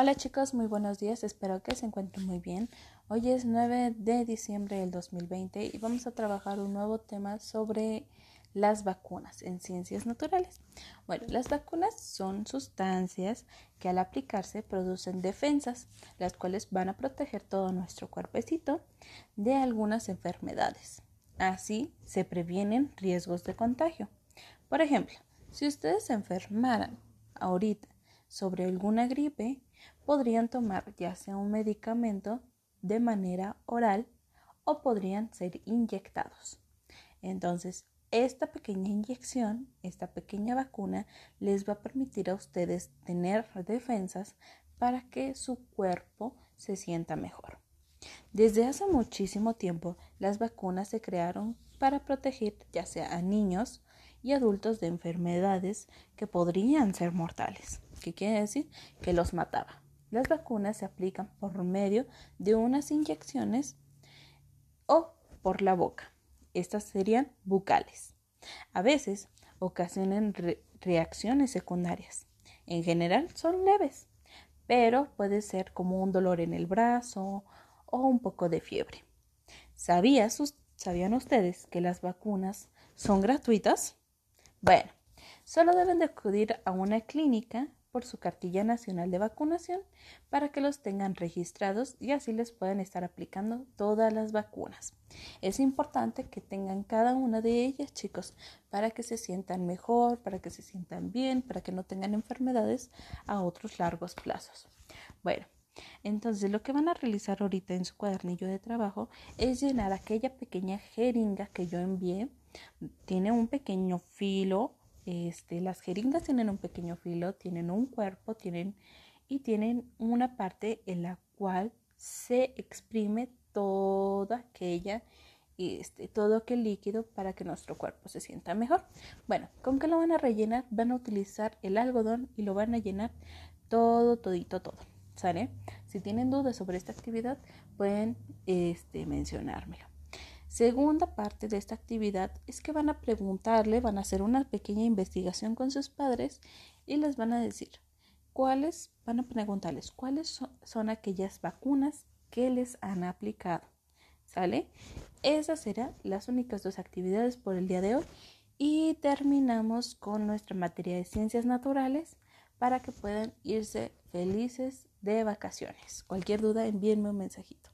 Hola chicos, muy buenos días, espero que se encuentren muy bien. Hoy es 9 de diciembre del 2020 y vamos a trabajar un nuevo tema sobre las vacunas en ciencias naturales. Bueno, las vacunas son sustancias que al aplicarse producen defensas, las cuales van a proteger todo nuestro cuerpecito de algunas enfermedades. Así se previenen riesgos de contagio. Por ejemplo, si ustedes se enfermaran ahorita sobre alguna gripe, podrían tomar ya sea un medicamento de manera oral o podrían ser inyectados. Entonces, esta pequeña inyección, esta pequeña vacuna, les va a permitir a ustedes tener defensas para que su cuerpo se sienta mejor. Desde hace muchísimo tiempo, las vacunas se crearon para proteger ya sea a niños y adultos de enfermedades que podrían ser mortales. ¿Qué quiere decir? Que los mataba. Las vacunas se aplican por medio de unas inyecciones o por la boca. Estas serían bucales. A veces ocasionan reacciones secundarias. En general son leves, pero puede ser como un dolor en el brazo o un poco de fiebre. ¿Sabían ustedes que las vacunas son gratuitas? Bueno, solo deben de acudir a una clínica por su cartilla nacional de vacunación para que los tengan registrados y así les puedan estar aplicando todas las vacunas. Es importante que tengan cada una de ellas, chicos, para que se sientan mejor, para que se sientan bien, para que no tengan enfermedades a otros largos plazos. Bueno, entonces lo que van a realizar ahorita en su cuadernillo de trabajo es llenar aquella pequeña jeringa que yo envié. Tiene un pequeño filo este, las jeringas tienen un pequeño filo, tienen un cuerpo, tienen y tienen una parte en la cual se exprime toda aquella este, todo aquel líquido para que nuestro cuerpo se sienta mejor. Bueno, ¿con qué lo van a rellenar? Van a utilizar el algodón y lo van a llenar todo, todito, todo. ¿Sale? Si tienen dudas sobre esta actividad, pueden este, mencionármelo. Segunda parte de esta actividad es que van a preguntarle, van a hacer una pequeña investigación con sus padres y les van a decir cuáles, van a preguntarles cuáles son, aquellas vacunas que les han aplicado. ¿Sale? Esas serán las únicas dos actividades por el día de hoy y terminamos con nuestra materia de ciencias naturales para que puedan irse felices de vacaciones. Cualquier duda, envíenme un mensajito.